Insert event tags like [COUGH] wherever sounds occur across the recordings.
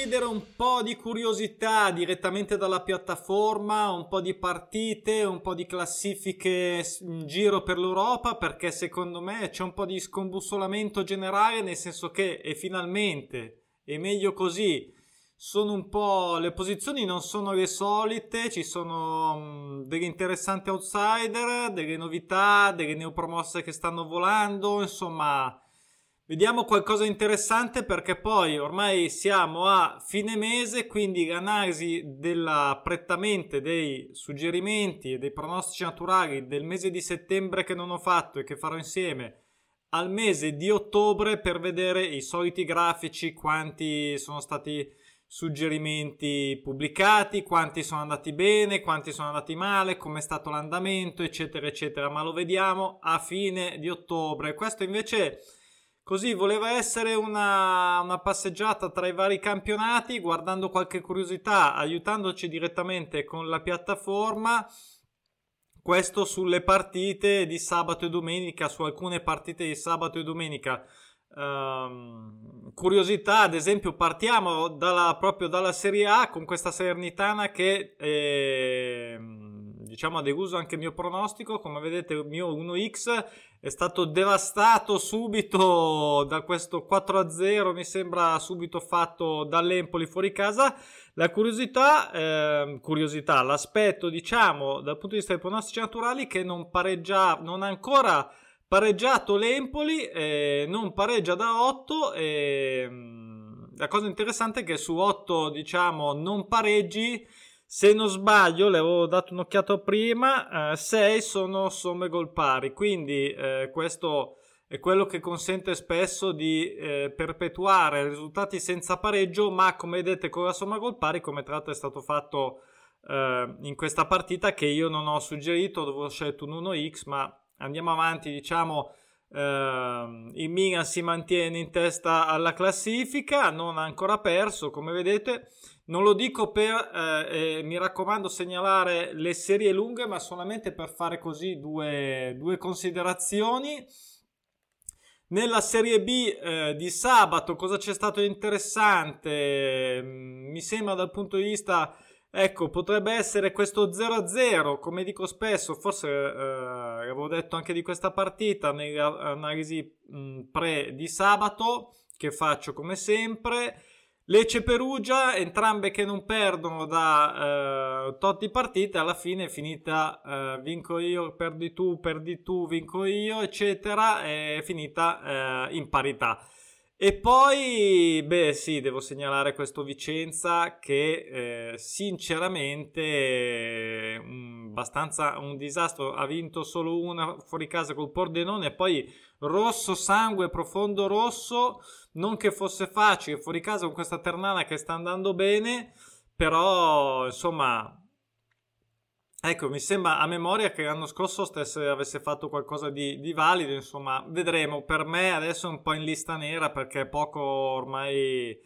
condividere un po' di curiosità direttamente dalla piattaforma, un po' di partite, un po' di classifiche in giro per l'Europa, perché secondo me c'è un po' di scombussolamento generale, nel senso che e finalmente è meglio così. Sono un po' le posizioni non sono le solite, ci sono um, degli interessanti outsider, delle novità, delle neopromosse che stanno volando, insomma, Vediamo qualcosa di interessante perché poi ormai siamo a fine mese, quindi l'analisi della, prettamente dei suggerimenti e dei pronostici naturali del mese di settembre che non ho fatto e che farò insieme al mese di ottobre per vedere i soliti grafici, quanti sono stati suggerimenti pubblicati, quanti sono andati bene, quanti sono andati male, come è stato l'andamento, eccetera, eccetera. Ma lo vediamo a fine di ottobre. Questo invece Così voleva essere una, una, passeggiata tra i vari campionati, guardando qualche curiosità, aiutandoci direttamente con la piattaforma. Questo sulle partite di sabato e domenica, su alcune partite di sabato e domenica. Um, curiosità, ad esempio, partiamo dalla, proprio dalla Serie A con questa Salernitana che eh, diciamo ha deluso anche il mio pronostico. Come vedete, il mio 1x è stato devastato subito da questo 4-0, mi sembra subito fatto dall'Empoli fuori casa. La curiosità, eh, curiosità, l'aspetto, diciamo, dal punto di vista dei pronostici naturali, che non pareggia, non ancora pareggiato l'Empoli, eh, non pareggia da 8. Eh, la cosa interessante è che su 8, diciamo, non pareggi se non sbaglio, le avevo dato un'occhiata prima, 6 eh, sono somme gol pari, quindi eh, questo è quello che consente spesso di eh, perpetuare risultati senza pareggio, ma come vedete con la somma gol pari, come tra l'altro è stato fatto eh, in questa partita che io non ho suggerito, dove ho scelto un 1x, ma andiamo avanti, diciamo... Uh, il Milan si mantiene in testa alla classifica, non ha ancora perso, come vedete. Non lo dico per, eh, eh, mi raccomando, segnalare le serie lunghe, ma solamente per fare così due, due considerazioni. Nella Serie B eh, di sabato cosa c'è stato interessante? Mm, mi sembra dal punto di vista, ecco, potrebbe essere questo 0-0, come dico spesso, forse eh, avevo detto anche di questa partita nell'analisi mh, mm, pre di sabato, che faccio come sempre. Lecce Perugia, entrambe che non perdono da eh, tot partite, alla fine è finita eh, vinco io, perdi tu, perdi tu, vinco io, eccetera, è finita eh, in parità. E poi, beh sì, devo segnalare questo Vicenza che eh, sinceramente è un, abbastanza un disastro, ha vinto solo una fuori casa col Pordenone e poi rosso sangue, profondo rosso, non che fosse facile, fuori casa con questa Ternana che sta andando bene, però insomma Ecco, mi sembra a memoria che l'anno scorso stesse, avesse fatto qualcosa di, di, valido, insomma, vedremo. Per me adesso è un po' in lista nera perché poco ormai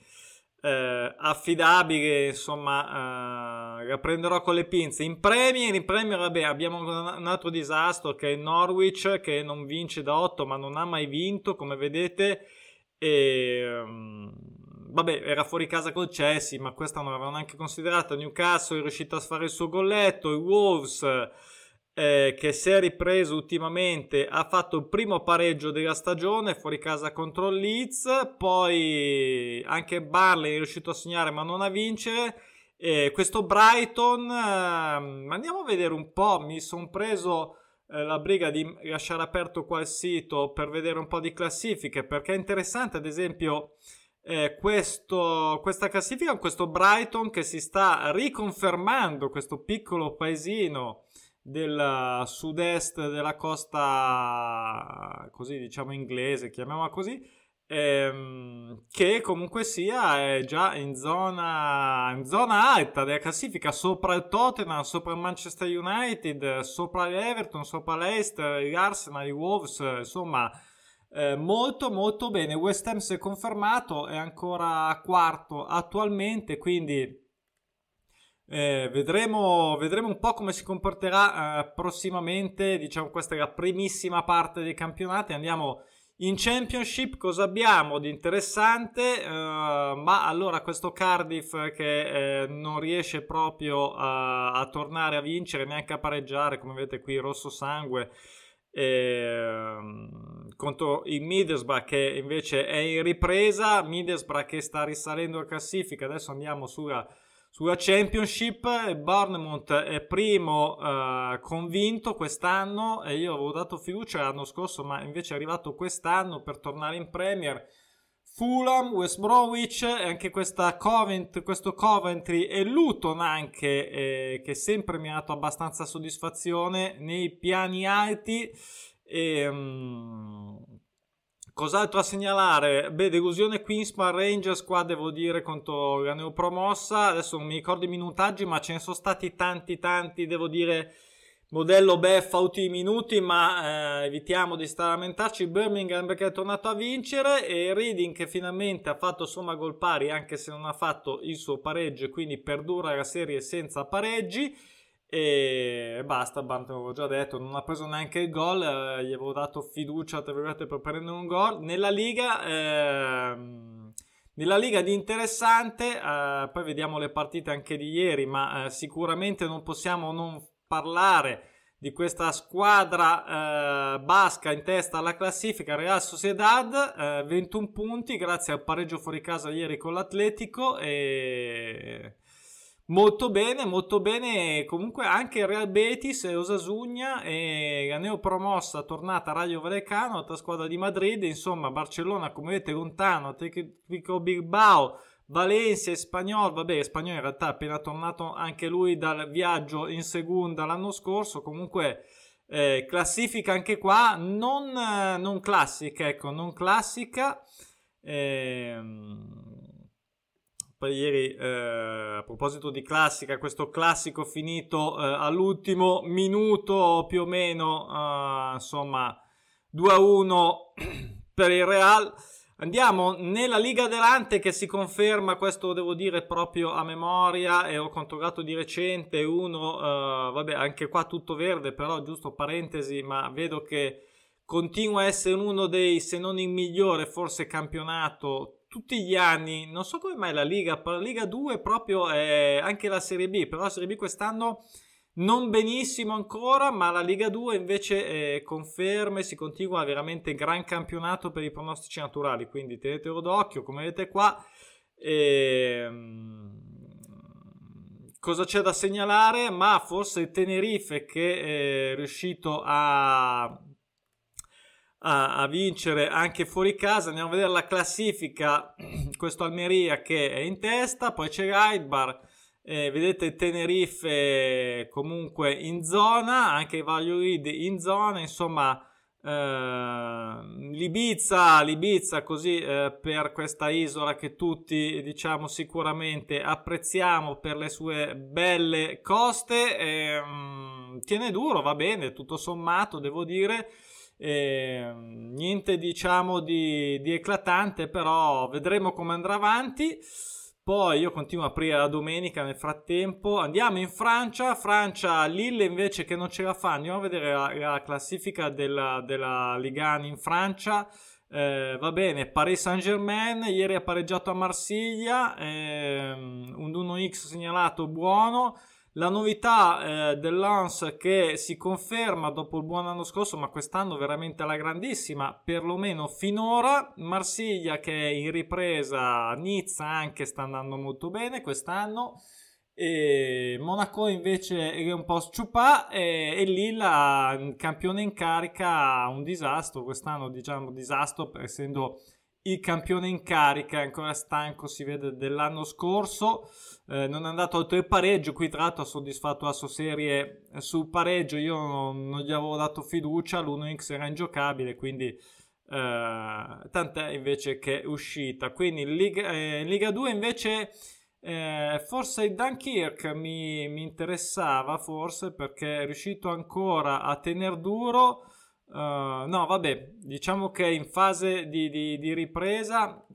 eh, affidabile, insomma, eh, la prenderò con le pinze. In Premier, in Premier, vabbè, abbiamo un altro disastro che è Norwich che non vince da 8 ma non ha mai vinto, come vedete, e... Um, vabbè, era fuori casa col Chelsea, ma questa non l'avevano neanche considerata. Newcastle è riuscito a fare il suo golletto. Il Wolves, eh, che si è ripreso ultimamente, ha fatto il primo pareggio della stagione fuori casa contro il Leeds. Poi anche Barley è riuscito a segnare, ma non a vincere. Eh, questo Brighton, eh, andiamo a vedere un po'. Mi sono preso eh, la briga di lasciare aperto qua il sito per vedere un po' di classifiche perché è interessante, ad esempio eh, questo, questa classifica, questo Brighton che si sta riconfermando, questo piccolo paesino del sud-est della costa, così diciamo inglese, chiamiamola così, ehm, che comunque sia è già in zona, in zona alta della classifica, sopra il Tottenham, sopra il Manchester United, sopra l'Everton, sopra l'Est, l'Arsenal, i Wolves, insomma eh, molto molto bene. West Ham si è confermato, è ancora quarto attualmente, quindi eh, vedremo, vedremo, un po' come si comporterà eh, prossimamente. Diciamo, questa è la primissima parte dei campionati. Andiamo In Championship cosa abbiamo di interessante? Uh, ma allora questo Cardiff che eh, non riesce proprio a, a, tornare a vincere, neanche a pareggiare, come vedete qui rosso sangue, eh, contro il Middlesbrough che invece è in ripresa, Middlesbrough che sta risalendo la classifica, adesso andiamo sulla sulla Championship Bournemouth è primo uh, convinto quest'anno e io avevo dato fiducia l'anno scorso ma invece è arrivato quest'anno per tornare in Premier. Fulham, West Bromwich e anche Covent, questo Coventry e Luton anche eh, che sempre mi ha dato abbastanza soddisfazione nei piani alti. E, um, Cos'altro a segnalare? Beh, delusione Queenspan Rangers qua devo dire contro la neopromossa. Adesso non mi ricordo i minutaggi, ma ce ne sono stati tanti, tanti, devo dire, modello beffa ultimi minuti, ma eh, evitiamo di stare a lamentarci. Birmingham che è tornato a vincere e Reading che finalmente ha fatto somma gol pari, anche se non ha fatto il suo pareggio, quindi perdura la serie senza pareggi e basta, Bant avevo già detto, non ha preso neanche il gol, eh, gli avevo dato fiducia per prendere un gol. Nella Liga, eh, nella Liga di interessante, eh, poi vediamo le partite anche di ieri, ma eh, sicuramente non possiamo non parlare di questa squadra eh, basca in testa alla classifica, Real Sociedad, 21 eh, punti grazie al pareggio fuori casa ieri con l'Atletico e Molto bene, molto bene. Comunque anche Real Betis e Osasugna e la neopromossa tornata Rayo Vallecano, altra squadra di Madrid. Insomma, Barcellona, come vedete, lontano. Atletico Bilbao, Valencia e Spagnol. Vabbè, Spagnol in realtà è appena tornato anche lui dal viaggio in seconda l'anno scorso. Comunque, eh, classifica anche qua non, non classica, ecco, non classica. Ehm ieri, eh, a proposito di classica, questo classico finito eh, all'ultimo minuto più o meno, eh, insomma, 2-1 [CLEARS THROAT] per il Real. Andiamo nella Liga Delante che si conferma, questo devo dire proprio a memoria e ho controllato di recente uno, uh, vabbè anche qua tutto verde però giusto parentesi, ma vedo che continua a essere uno dei, se non il migliore forse campionato tutti gli anni, non so come mai la Liga, la Liga 2 proprio è anche la Serie B, però la Serie B quest'anno non benissimo ancora, ma la Liga 2 invece eh, conferma e si continua veramente gran campionato per i pronostici naturali, quindi tenetelo d'occhio, come vedete qua. Ehm cosa c'è da segnalare? Ma forse Tenerife che è riuscito a a, a, vincere anche fuori casa. Andiamo a vedere la classifica. [CLEARS THROAT] Questo Almeria che è in testa, poi c'è Raidbar. Eh, vedete Tenerife comunque in zona, anche Valladolid in zona, insomma eh, l'Ibiza, l'Ibiza così eh, per questa isola che tutti diciamo sicuramente apprezziamo per le sue belle coste, ehm, tiene duro, va bene, tutto sommato devo dire. Eh, niente diciamo di, di, eclatante, però vedremo come andrà avanti. Poi io continuo a aprire la domenica nel frattempo. Andiamo in Francia. Francia, Lille invece che non ce la fa. Andiamo a vedere la, la classifica della, della Ligan in Francia. Eh, va bene, Paris Saint Germain ieri ha pareggiato a Marsiglia, eh, un 1x segnalato buono. La novità eh, dell'Ans che si conferma dopo il buon anno scorso, ma quest'anno veramente alla grandissima, perlomeno finora. Marsiglia che è in ripresa, Nizza anche sta andando molto bene quest'anno. E Monaco invece è un po' sciupà e, e Lilla, campione in carica, un disastro. Quest'anno diciamo disastro essendo il campione in carica, ancora stanco, si vede dell'anno scorso. Eh, non è andato oltre il pareggio. Qui, tra l'altro, ha soddisfatto la sua serie sul pareggio. Io non, non gli avevo dato fiducia. L'1x era ingiocabile, quindi eh, tant'è invece che è uscita. Quindi in Liga, eh, in Liga 2 invece. Eh, forse il Dunkirk mi, mi, interessava, forse perché è riuscito ancora a tenere duro. Uh, no, vabbè, diciamo che in fase di, di, di, ripresa,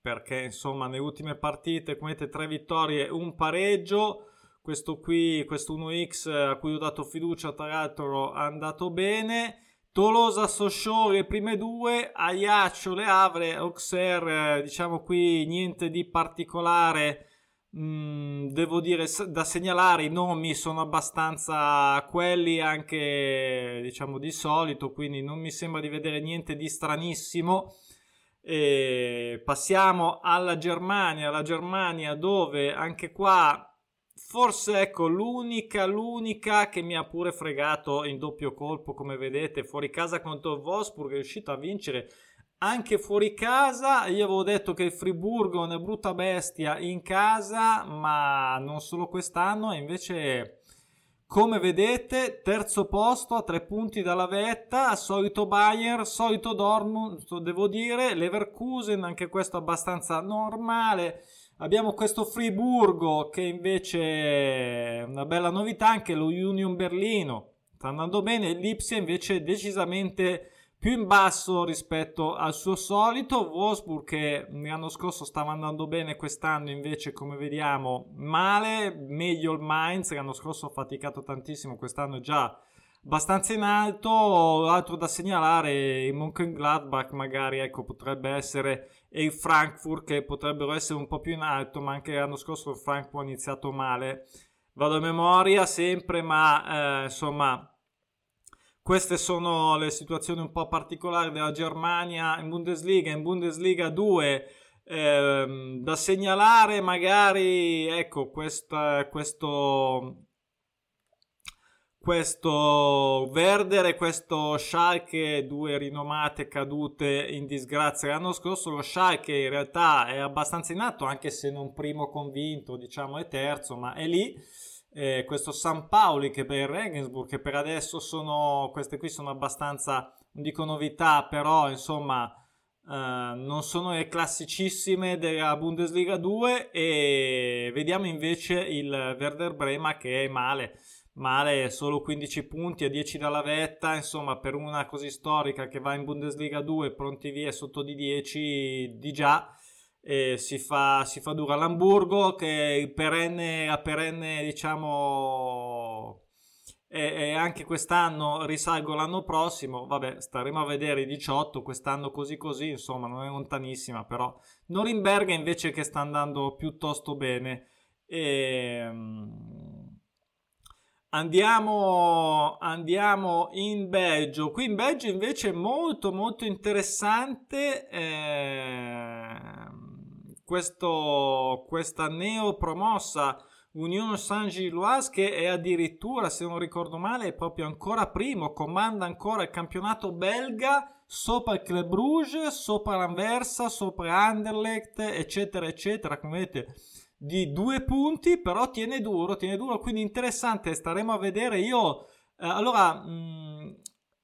perché insomma nelle ultime partite, come vedete, tre vittorie, un pareggio. Questo qui, questo 1x a cui ho dato fiducia, tra l'altro, è andato bene. Tolosa, Sochaux le prime due, Ajaccio, Le Havre, Auxerre, diciamo qui niente di particolare. Mm, devo dire da segnalare i nomi sono abbastanza quelli anche diciamo di solito, quindi non mi sembra di vedere niente di stranissimo. E passiamo alla Germania, la Germania dove anche qua Forse ecco l'unica, l'unica che mi ha pure fregato in doppio colpo, come vedete, fuori casa contro il Wolfsburg è riuscito a vincere anche fuori casa. Io avevo detto che il Friburgo è una brutta bestia in casa, ma non solo quest'anno, invece come vedete, terzo posto a tre punti dalla vetta, solito Bayern, solito Dortmund, devo dire, Leverkusen, anche questo abbastanza normale. Abbiamo questo Friburgo che invece è una bella novità, anche lo Union Berlino sta andando bene, l'Ipsia invece decisamente più in basso rispetto al suo solito. Wolfsburg che l'anno scorso stava andando bene, quest'anno invece come vediamo male, meglio il Mainz, l'anno scorso ha faticato tantissimo, quest'anno è già abbastanza in alto. Altro da segnalare, il Mönchengladbach magari ecco, potrebbe essere e il Frankfurt che potrebbero essere un po' più in alto, ma anche l'anno scorso il Frankfurt ha iniziato male. Vado a memoria sempre, ma eh, insomma, queste sono le situazioni un po' particolari della Germania in Bundesliga. In Bundesliga 2 eh, da segnalare magari ecco questa, questo questo Werder e questo Schalke, due rinomate cadute in disgrazia l'anno scorso. Lo Schalke in realtà è abbastanza in atto, anche se non primo convinto, diciamo, è terzo, ma è lì. Eh, questo San Paoli che per Regensburg, che per adesso sono, queste qui sono abbastanza, non dico novità, però insomma. Uh, non sono le classicissime della Bundesliga 2 e vediamo invece il Werder Brema che è male male solo 15 punti a 10 dalla vetta, insomma per una così storica che va in Bundesliga 2 pronti via sotto di 10 di già eh, si, fa, si fa dura. l'Hamburgo che il perenne, a perenne diciamo e, anche quest'anno risalgo l'anno prossimo. Vabbè staremo a vedere i 18 quest'anno così così insomma non è lontanissima però Norimberga invece che sta andando piuttosto bene. E, ehm, Andiamo, andiamo, in Belgio. Qui in Belgio invece è molto molto interessante eh, questo, questa neopromossa Union Saint-Gilloise che è addirittura, se non ricordo male, è proprio ancora primo, comanda ancora il campionato belga sopra il Club Bruges, sopra l'Anversa, sopra Anderlecht, eccetera, eccetera. Come vedete di due punti, però tiene duro, tiene duro, quindi interessante, staremo a vedere. Io, eh, allora, mh, mm,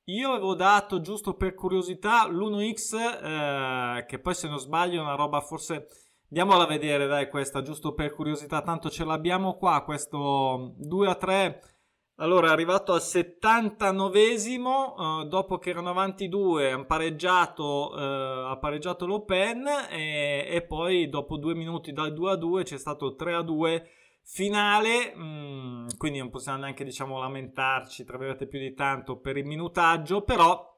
io avevo dato giusto per curiosità l'1x, eh, che poi se non sbaglio è una roba forse... Andiamola a vedere, dai, questa, giusto per curiosità, tanto ce l'abbiamo qua, questo 2 a 3 allora, è arrivato al 79esimo, eh, dopo che erano avanti due, ha pareggiato, eh, ha pareggiato l'Open e, e, poi dopo due minuti dal 2 a 2 c'è stato il 3 a 2 finale, mm, quindi non possiamo neanche diciamo lamentarci, tra virgolette più di tanto per il minutaggio, però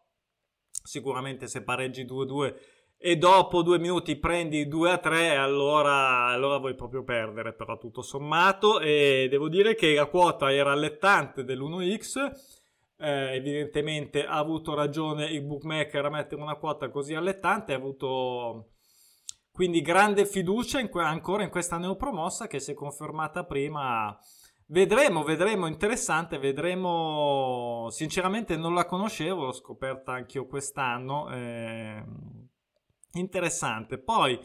sicuramente se pareggi 2 a 2 e dopo due minuti prendi 2 a 3, allora, allora vuoi proprio perdere, però tutto sommato. E devo dire che la quota era allettante dell'1x. Eh, evidentemente ha avuto ragione il bookmaker a mettere una quota così allettante, ha avuto quindi grande fiducia in que- ancora in questa neopromossa che si è confermata prima. Vedremo, vedremo, interessante, vedremo. Sinceramente non la conoscevo, l'ho scoperta anch'io quest'anno. Eh interessante. Poi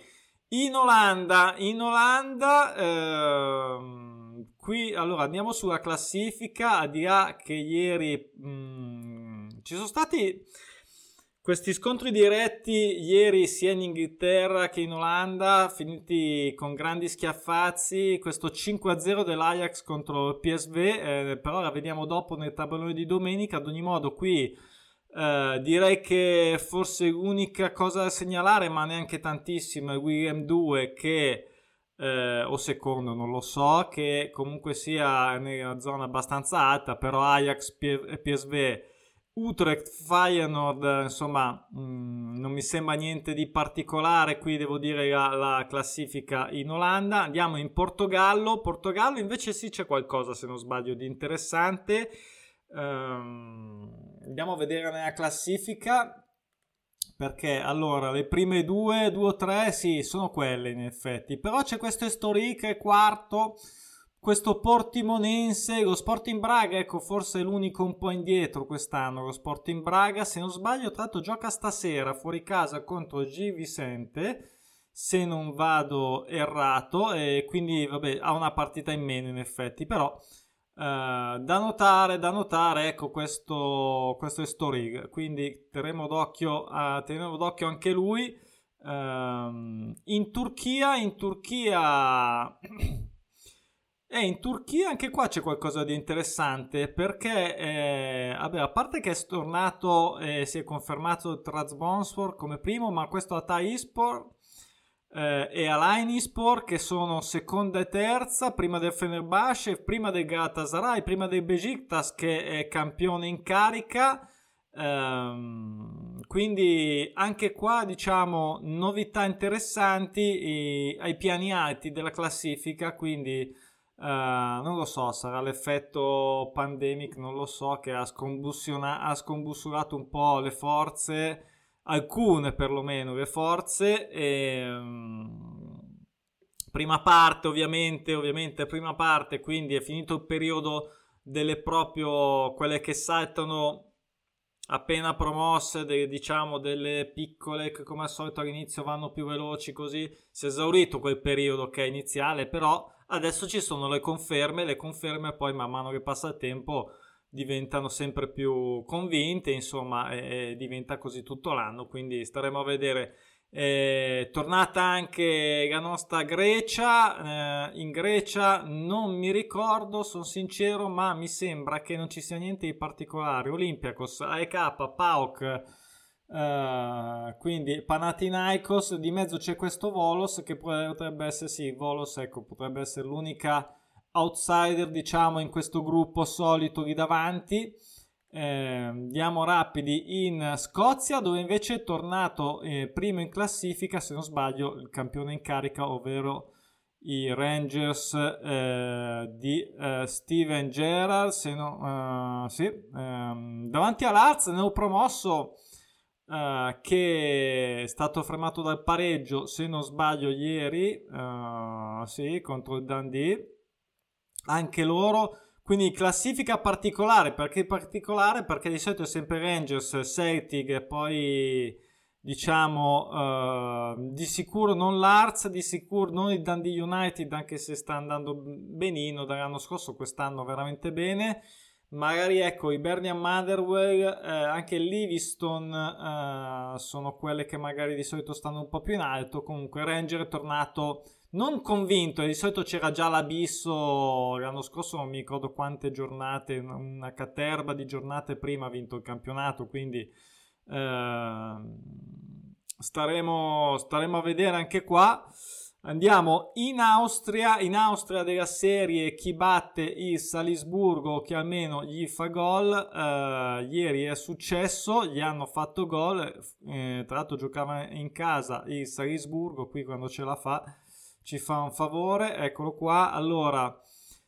in Olanda, in Olanda, ehm, qui allora andiamo sulla classifica. A dirà che ieri mh, mm, ci sono stati questi scontri diretti ieri sia in Inghilterra che in Olanda, finiti con grandi schiaffazzi. Questo 5-0 dell'Ajax contro il PSV, eh, però la vediamo dopo nel tabellone di domenica. Ad ogni modo, qui Uh, direi che forse l'unica cosa da segnalare, ma neanche tantissimo, è William 2 che, uh, o secondo, non lo so, che comunque sia nella zona abbastanza alta, però Ajax PSV Utrecht, Feyenoord, insomma, mh, mm, non mi sembra niente di particolare. Qui devo dire la, la, classifica in Olanda. Andiamo in Portogallo. Portogallo invece sì c'è qualcosa, se non sbaglio, di interessante. Um, andiamo a vedere nella classifica. Perché allora le prime due, due o tre, sì, sono quelle in effetti. Però c'è questo Estoril che quarto questo Portimonense, lo Sporting Braga, ecco, forse è l'unico un po' indietro quest'anno. Lo Sporting Braga, se non sbaglio, tra l'altro gioca stasera fuori casa contro G Vicente. Se non vado errato, e quindi vabbè, ha una partita in meno in effetti, però. Uh, da notare, da notare, ecco questo, questo Storig, quindi terremo d'occhio, uh, terremo d'occhio anche lui. Uh, in Turchia, in Turchia E [CLEARS THROAT] in Turchia anche qua c'è qualcosa di interessante perché, eh, vabbè, a parte che è stornato e eh, si è confermato Trabzonspor come primo, ma questo Hatay Ispor eh, e Alain Ispor che sono seconda e terza, prima del Fenerbahce, prima del Galatasaray, prima del Besiktas che è campione in carica. Um, quindi anche qua diciamo novità interessanti eh, ai piani alti della classifica quindi Uh, non lo so, sarà l'effetto pandemic, non lo so, che ha, ha scombussolato un po' le forze, alcune perlomeno le forze. E, um, prima parte, ovviamente, ovviamente, prima parte, quindi è finito il periodo delle proprio quelle che saltano appena promosse, de, diciamo delle piccole che come al solito all'inizio vanno più veloci, così si è esaurito quel periodo che è iniziale, però Adesso ci sono le conferme, le conferme poi man mano che passa il tempo diventano sempre più convinte, insomma, e, e diventa così tutto l'anno, quindi staremo a vedere. Eh, tornata anche la nostra Grecia, eh, in Grecia non mi ricordo, sono sincero, ma mi sembra che non ci sia niente di particolare. Olympiacos, AEK, PAOK, Uh, quindi Panathinaikos di mezzo c'è questo Volos che potrebbe essere sì Volos ecco potrebbe essere l'unica outsider diciamo in questo gruppo solito lì davanti eh, andiamo rapidi in Scozia dove invece è tornato eh, primo in classifica se non sbaglio il campione in carica ovvero i Rangers eh, di eh, Steven Gerrard no, sì, ehm, davanti all'Arz ne promosso Uh, che è stato fermato dal pareggio, se non sbaglio, ieri, sì, contro il Dundee. Anche loro. Quindi classifica particolare, perché particolare? Perché di solito è sempre Rangers, Celtic e poi diciamo uh, di sicuro non l'Arts, di sicuro non il Dundee United, anche se sta andando benino dall'anno scorso, quest'anno veramente bene magari ecco i Bernian Motherwell eh, anche il Livingston eh, sono quelle che magari di solito stanno un po' più in alto comunque Ranger è tornato non convinto di solito c'era già l'abisso l'anno scorso non mi ricordo quante giornate una caterba di giornate prima ha vinto il campionato quindi eh, staremo, staremo a vedere anche qua. Andiamo in Austria, in Austria della serie chi batte il Salisburgo che almeno gli fa gol, uh, ieri è successo, gli hanno fatto gol, eh, tra l'altro giocava in casa il Salisburgo, qui quando ce la fa ci fa un favore, eccolo qua, allora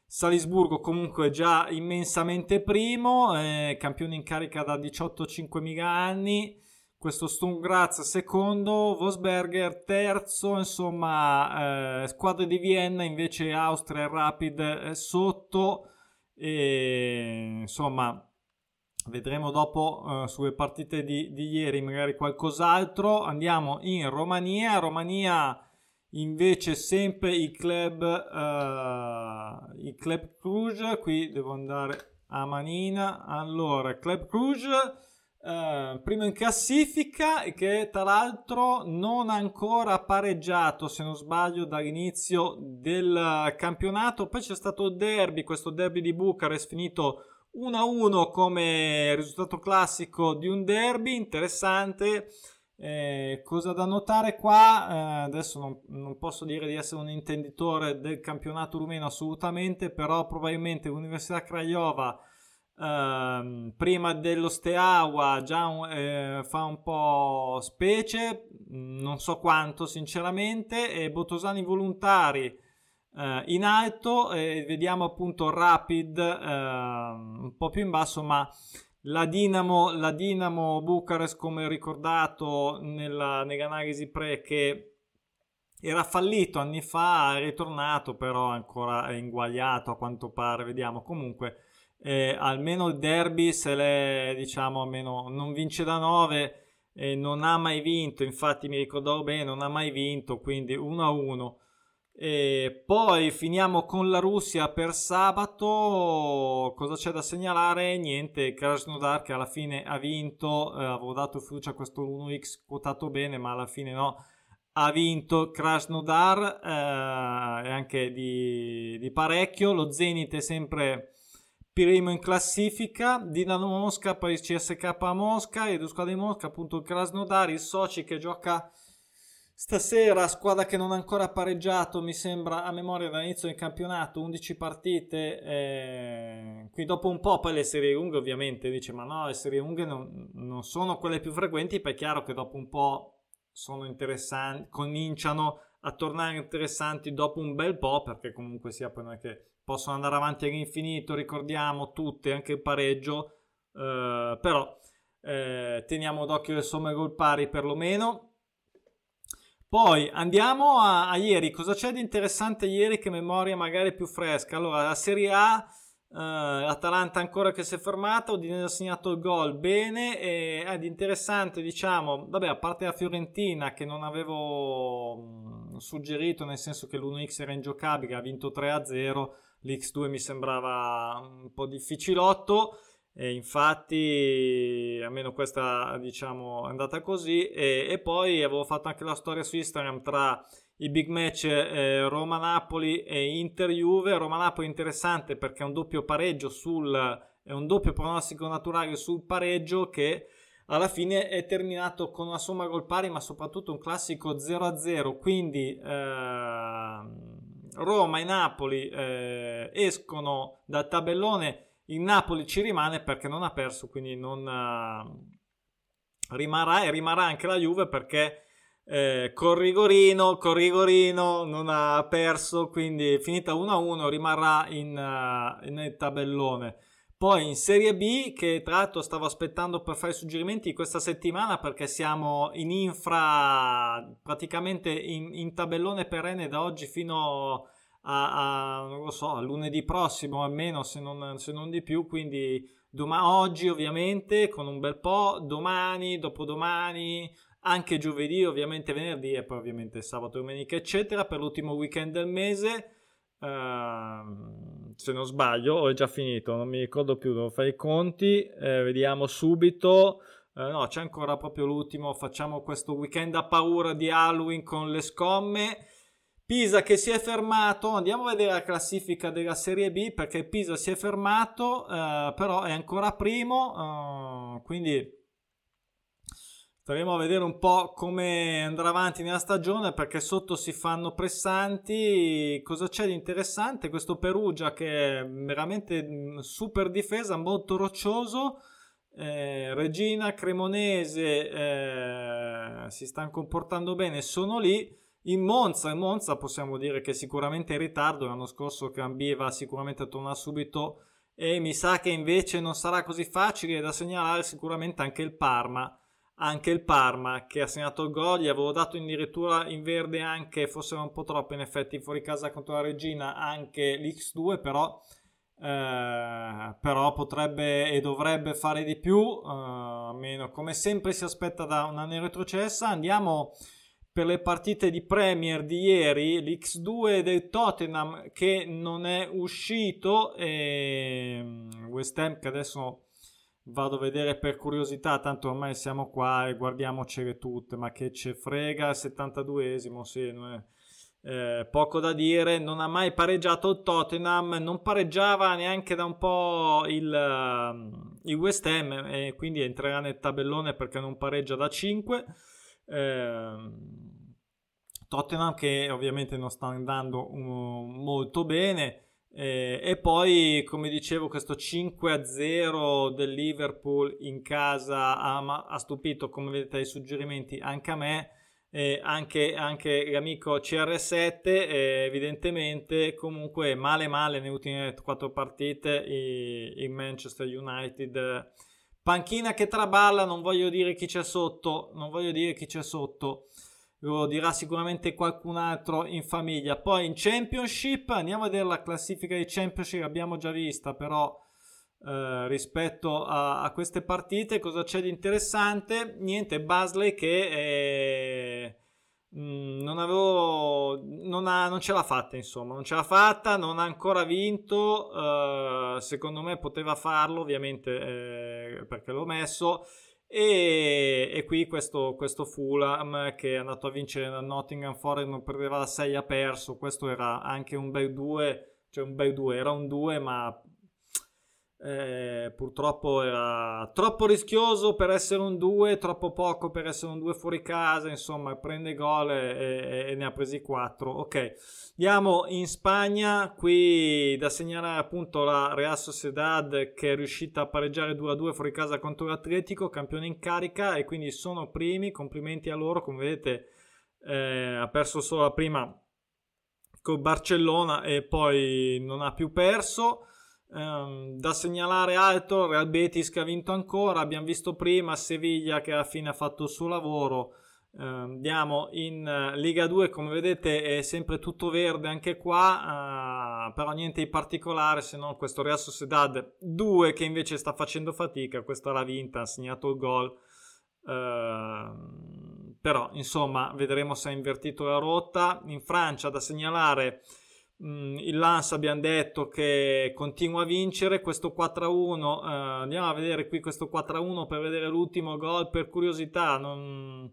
Salisburgo comunque già immensamente primo, eh, campione in carica da 18-5 anni, questo Stungraz secondo, Vosberger terzo, insomma eh, squadre di Vienna invece Austria Rapid eh, sotto. E insomma vedremo dopo eh, sulle partite di, di, ieri magari qualcos'altro. Andiamo in Romania. Romania invece sempre il club uh, il club Cluj qui devo andare a manina. Allora club Cluj Uh, primo in classifica che tra l'altro non ha ancora pareggiato se non sbaglio dall'inizio del campionato. Poi c'è stato il derby questo derby di Bucarest finito 1-1 come risultato classico di un derby. Interessante eh, cosa da notare qua? Eh, adesso non, non, posso dire di essere un intenditore del campionato rumeno assolutamente però probabilmente l'Università Craiova Uh, prima dello Steaua già un, eh, fa un po' specie, non so quanto sinceramente, e Botosani volontari uh, in alto, e vediamo appunto Rapid uh, un po' più in basso, ma la Dinamo, la Dinamo Bucarest, come ricordato nella, nell'analisi pre, che era fallito anni fa, è ritornato però ancora inguagliato a quanto pare, vediamo. Comunque eh, almeno il derby se le diciamo almeno non vince da 9 e non ha mai vinto. Infatti mi ricordavo bene non ha mai vinto quindi 1 a 1 e poi finiamo con la Russia per sabato. Cosa c'è da segnalare? Niente Krasnodar che alla fine ha vinto. Eh, avevo dato fiducia a questo 1x quotato bene ma alla fine no. Ha vinto Krasnodar eh, e anche di, di parecchio. Lo Zenit è sempre primo in classifica, Dinamo Mosca, poi CSK Mosca e due squadre di Mosca, appunto Krasnodar, il Sochi che gioca stasera, squadra che non ha ancora pareggiato, mi sembra a memoria dall'inizio del campionato, 11 partite, eh, qui dopo un po' poi le serie lunghe ovviamente dice ma no le serie lunghe non, non sono quelle più frequenti, poi è chiaro che dopo un po' sono interessanti, cominciano a tornare interessanti dopo un bel po' perché comunque sia poi non è che possono andare avanti all'infinito, ricordiamo tutte, anche il pareggio, eh, però eh, teniamo d'occhio le somme gol pari perlomeno. Poi andiamo a, a, ieri, cosa c'è di interessante ieri che memoria magari più fresca? Allora, la Serie A, eh, l'Atalanta ancora che si è fermata, Udinese ha segnato il gol, bene, e di interessante diciamo, vabbè a parte la Fiorentina che non avevo mh, suggerito nel senso che l'1x era ingiocabile, ha vinto 3-0, l'X2 mi sembrava un po' difficilotto e infatti almeno questa diciamo è andata così. E, e, poi avevo fatto anche la storia su Instagram tra i big match eh, Roma-Napoli e Inter-Juve Roma-Napoli interessante perché è un doppio pareggio sul è un doppio pronostico naturale sul pareggio che alla fine è terminato con una somma gol pari ma soprattutto un classico 0-0 quindi eh, Roma e Napoli eh, escono dal tabellone, il Napoli ci rimane perché non ha perso, quindi non uh, rimarrà e rimarrà anche la Juve perché eh, con Rigorino, con Rigorino non ha perso, quindi finita 1-1 rimarrà in, uh, nel tabellone. Poi in Serie B, che tra l'altro stavo aspettando per fare suggerimenti questa settimana perché siamo in infra, praticamente in, in tabellone perenne da oggi fino a, a, non lo so, a lunedì prossimo almeno, se non, se non di più. Quindi doma- oggi ovviamente con un bel po', domani, dopodomani, anche giovedì, ovviamente venerdì e poi ovviamente sabato, domenica, eccetera, per l'ultimo weekend del mese. Uh, se non sbaglio, ho già finito, non mi ricordo più, devo fare i conti, eh, vediamo subito. Uh, no, c'è ancora proprio l'ultimo. Facciamo questo weekend a paura di Halloween con le scomme. Pisa che si è fermato, andiamo a vedere la classifica della Serie B perché Pisa si è fermato, uh, però è ancora primo, uh, quindi Staremo a vedere un po' come andrà avanti nella stagione perché sotto si fanno pressanti. Cosa c'è di interessante? Questo Perugia che è veramente mm, super difesa, molto roccioso. Eh, Regina, Cremonese eh, si stanno comportando bene, sono lì. In Monza, in Monza possiamo dire che sicuramente in ritardo. L'anno scorso Cambieva sicuramente torna subito e mi sa che invece non sarà così facile da segnalare sicuramente anche il Parma anche il Parma che ha segnato il gol, gli avevo dato addirittura in verde anche, forse un po' troppo in effetti, fuori casa contro la Regina anche l'X2, però, eh, però potrebbe e dovrebbe fare di più, eh, almeno come sempre si aspetta da un anno retrocessa. Andiamo per le partite di Premier di ieri, l'X2 del Tottenham che non è uscito, e mm, West Ham che adesso vado a vedere per curiosità, tanto ormai siamo qua e guardiamocele tutte, ma che ce frega il 72esimo, sì, è, eh, poco da dire, non ha mai pareggiato il Tottenham, non pareggiava neanche da un po' il, uh, il West Ham e quindi entrerà nel tabellone perché non pareggia da 5. Eh, Tottenham che ovviamente non sta andando um, molto bene. Eh, e poi, come dicevo, questo 5-0 del Liverpool in casa ha, ha stupito, come vedete dai suggerimenti, anche a me. Eh, anche, anche, l'amico CR7 eh, evidentemente comunque male male nelle ultime quattro partite in Manchester United panchina che traballa non voglio dire chi c'è sotto non voglio dire chi c'è sotto lo dirà sicuramente qualcun altro in famiglia poi in Championship andiamo a vedere la classifica di Championship l'abbiamo già vista però eh, rispetto a, a, queste partite. Cosa c'è di interessante? Niente, Basley che è, non avevo non, ha, non, ce l'ha fatta insomma non ce l'ha fatta non ha ancora vinto uh, secondo me poteva farlo ovviamente eh, perché l'ho messo e, e qui questo, questo, Fulham che è andato a vincere da Nottingham Forest non perdeva da 6 ha perso questo era anche un bel 2 cioè un bel 2 era un 2 ma eh, purtroppo era troppo rischioso per essere un 2, troppo poco per essere un 2 fuori casa. Insomma, prende gol e, e, e ne ha presi 4. Ok, andiamo in Spagna. Qui da segnalare appunto la Real Sociedad che è riuscita a pareggiare 2-2 fuori casa contro l'Atletico, campione in carica e quindi sono primi. Complimenti a loro. Come vedete, eh, ha perso solo la prima con Barcellona e poi non ha più perso. Um, da segnalare altro, Real Betis che ha vinto ancora, abbiamo visto prima Seviglia che alla fine ha fatto il suo lavoro. Uh, andiamo in uh, Liga 2, come vedete è sempre tutto verde anche qua, uh, però niente di particolare se non questo Real Sociedad 2 che invece sta facendo fatica, questa l'ha vinta, ha segnato il gol. Ehm, però insomma vedremo se ha invertito la rotta. In Francia da segnalare il Lance abbiamo detto che continua a vincere questo 4-1 uh, eh, andiamo a vedere qui questo 4-1 per vedere l'ultimo gol per curiosità non,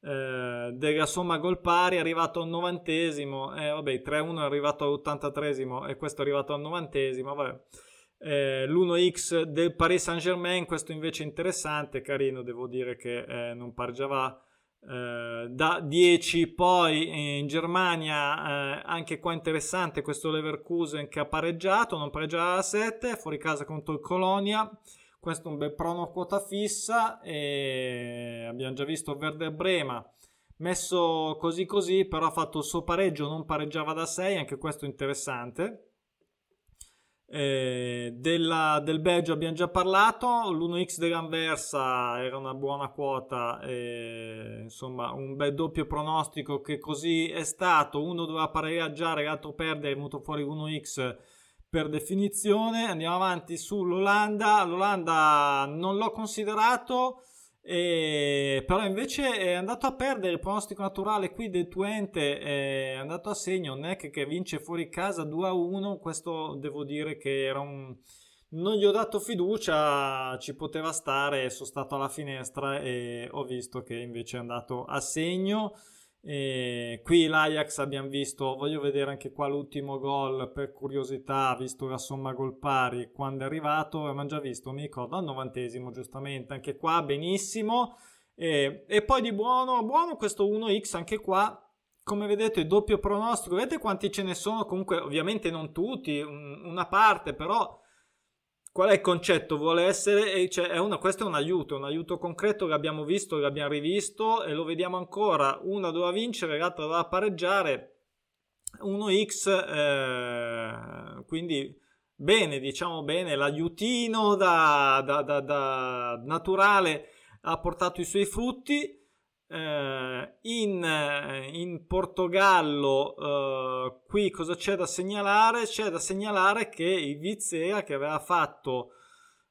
uh, della somma gol pari è arrivato al novantesimo eh, vabbè 3-1 è arrivato all'83esimo e questo è arrivato al novantesimo vabbè. Eh, l'1x del Paris Saint Germain questo invece è interessante carino devo dire che eh, non pareggiava eh, da 10 poi in Germania eh, anche qua interessante questo Leverkusen che ha pareggiato non pareggiava a 7 fuori casa contro il Colonia. Questo è un bel prono quota fissa e abbiamo già visto Werder Brema. Messo così così però ha fatto il suo pareggio non pareggiava da 6 anche questo interessante eh, della, del Belgio abbiamo già parlato, l'1x dell'Anversa era una buona quota, eh, insomma un bel doppio pronostico che così è stato, uno doveva pareggiare, l'altro perdere, è venuto fuori 1x per definizione. Andiamo avanti sull'Olanda, l'Olanda non l'ho considerato e, però invece è andato a perdere il pronostico naturale qui del Twente, è andato a segno Neck che vince fuori casa 2-1, questo devo dire che era un... Non gli ho dato fiducia, ci poteva stare, sono stato alla finestra e ho visto che invece è andato a segno. E qui l'Ajax abbiamo visto, voglio vedere anche qua l'ultimo gol per curiosità, visto la somma gol pari quando è arrivato, abbiamo già visto, mi ricordo al novantesimo giustamente, anche qua benissimo. E, e poi di buono, buono questo 1x anche qua, come vedete doppio pronostico, vedete quanti ce ne sono, comunque ovviamente non tutti, un, una parte però Qual è il concetto? Vuole essere, cioè è una, questo è un aiuto, un aiuto concreto l'abbiamo visto, l'abbiamo rivisto e lo vediamo ancora. Una doveva vincere, l'altra doveva pareggiare. 1x, eh, quindi bene, diciamo bene, l'aiutino da, da, da, da naturale ha portato i suoi frutti in, eh, in, Portogallo eh, qui cosa c'è da segnalare? C'è da segnalare che il Vizea che aveva fatto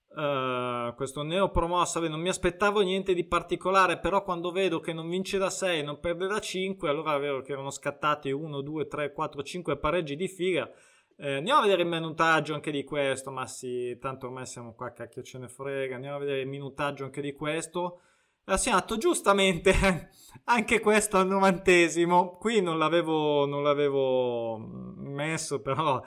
Uh, questo neo promosso non mi aspettavo niente di particolare però quando vedo che non vince da 6 non perde da 5 allora è vero che erano scattati 1 2 3 4 5 pareggi di figa. Eh, andiamo a vedere il minutaggio anche di questo ma sì tanto ormai siamo qua cacchio ce ne frega. Andiamo a vedere il minutaggio anche di questo ha segnato giustamente [LAUGHS] anche questo al novantesimo. Qui non l'avevo, non l'avevo messo, però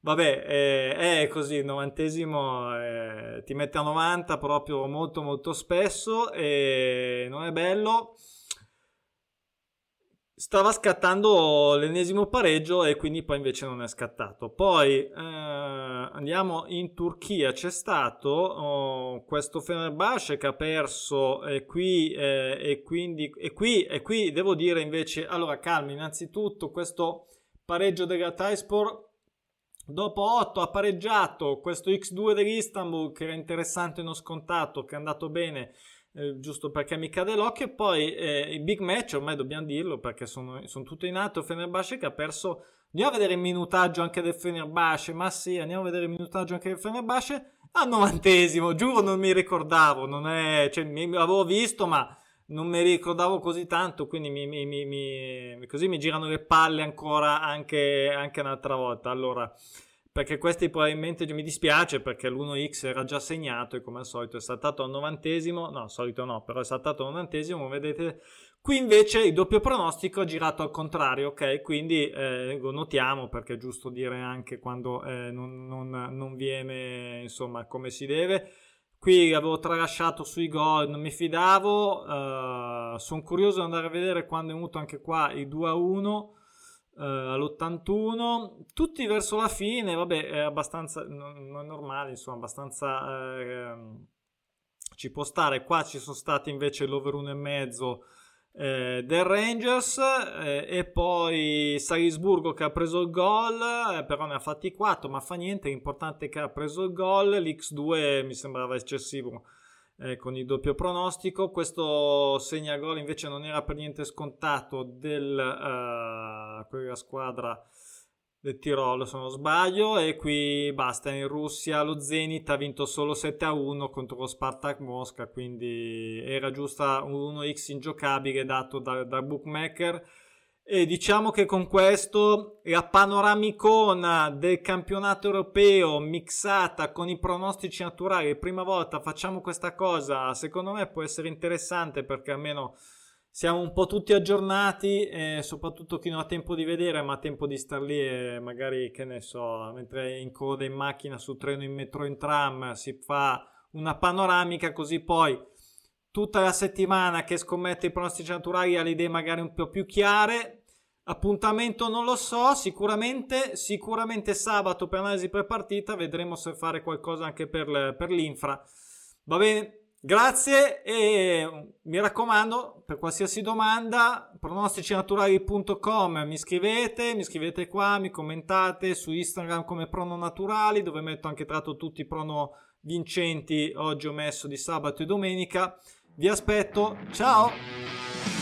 vabbè, è, è così. Il novantesimo eh, ti mette a 90 proprio molto, molto spesso e non è bello. Stava scattando l'ennesimo pareggio e quindi poi invece non è scattato. Poi eh, andiamo in Turchia, c'è stato oh, questo Fenerbahce che ha perso e qui, eh, e quindi e qui, e qui devo dire invece, allora calmi, innanzitutto questo pareggio del Gataispor Dopo 8 ha pareggiato questo X2 dell'Istanbul che era interessante e non scontato, che è andato bene eh, giusto perché mi cade l'occhio. E poi eh, i big match, ormai dobbiamo dirlo perché sono, sono tutto in alto. Fenerbahce che ha perso. Andiamo a vedere il minutaggio anche del Fenerbahce. Ma sì, andiamo a vedere il minutaggio anche del Fenerbahce. Al novantesimo, giuro, non mi ricordavo. Non è, cioè, mi, avevo visto, ma non mi ricordavo così tanto. Quindi mi, mi, mi, così mi girano le palle ancora anche, anche un'altra volta. Allora perché questi probabilmente mi dispiace perché l'1x era già segnato e come al solito è saltato al novantesimo, no, al solito no, però è saltato al novantesimo, vedete. Qui invece il doppio pronostico ha girato al contrario, ok? Quindi eh, lo notiamo perché è giusto dire anche quando eh, non, non, non viene insomma come si deve. Qui avevo tralasciato sui gol, non mi fidavo. Uh, sono curioso di andare a vedere quando è venuto anche qua il 2 a 1 uh, all'81, tutti verso la fine, vabbè, è abbastanza, non è normale, insomma, abbastanza eh, ci può stare. Qua ci sono stati invece l'over 1,5 eh, del Rangers eh, e poi Salisburgo che ha preso il gol, eh, però ne ha fatti 4, ma fa niente, l'importante è che ha preso il gol, l'X2 mi sembrava eccessivo eh, con il doppio pronostico. Questo segnagol invece non era per niente scontato del, uh, quella squadra del Tirolo se non sbaglio e qui basta in Russia lo Zenit ha vinto solo 7 a 1 contro lo Spartak Mosca quindi era giusta un 1x ingiocabile dato da, da bookmaker e diciamo che con questo la panoramicona del campionato europeo mixata con i pronostici naturali, prima volta facciamo questa cosa, secondo me può essere interessante perché almeno siamo un po' tutti aggiornati e soprattutto chi non ha tempo di vedere ma ha tempo di star lì e magari che ne so, mentre in coda in macchina, su treno, in metro, in tram, si fa una panoramica così poi tutta la settimana che scommette i pronostici naturali ha le idee magari un po' più chiare Appuntamento non lo so, sicuramente, sicuramente sabato per analisi prepartita vedremo se fare qualcosa anche per, per l'infra. Va bene, grazie e mi raccomando, per qualsiasi domanda, pronosticinaturali.com mi scrivete, mi scrivete qua, mi commentate su Instagram come prono naturali, dove metto anche tratto tutti i prono vincenti, oggi ho messo di sabato e domenica. Vi aspetto, ciao!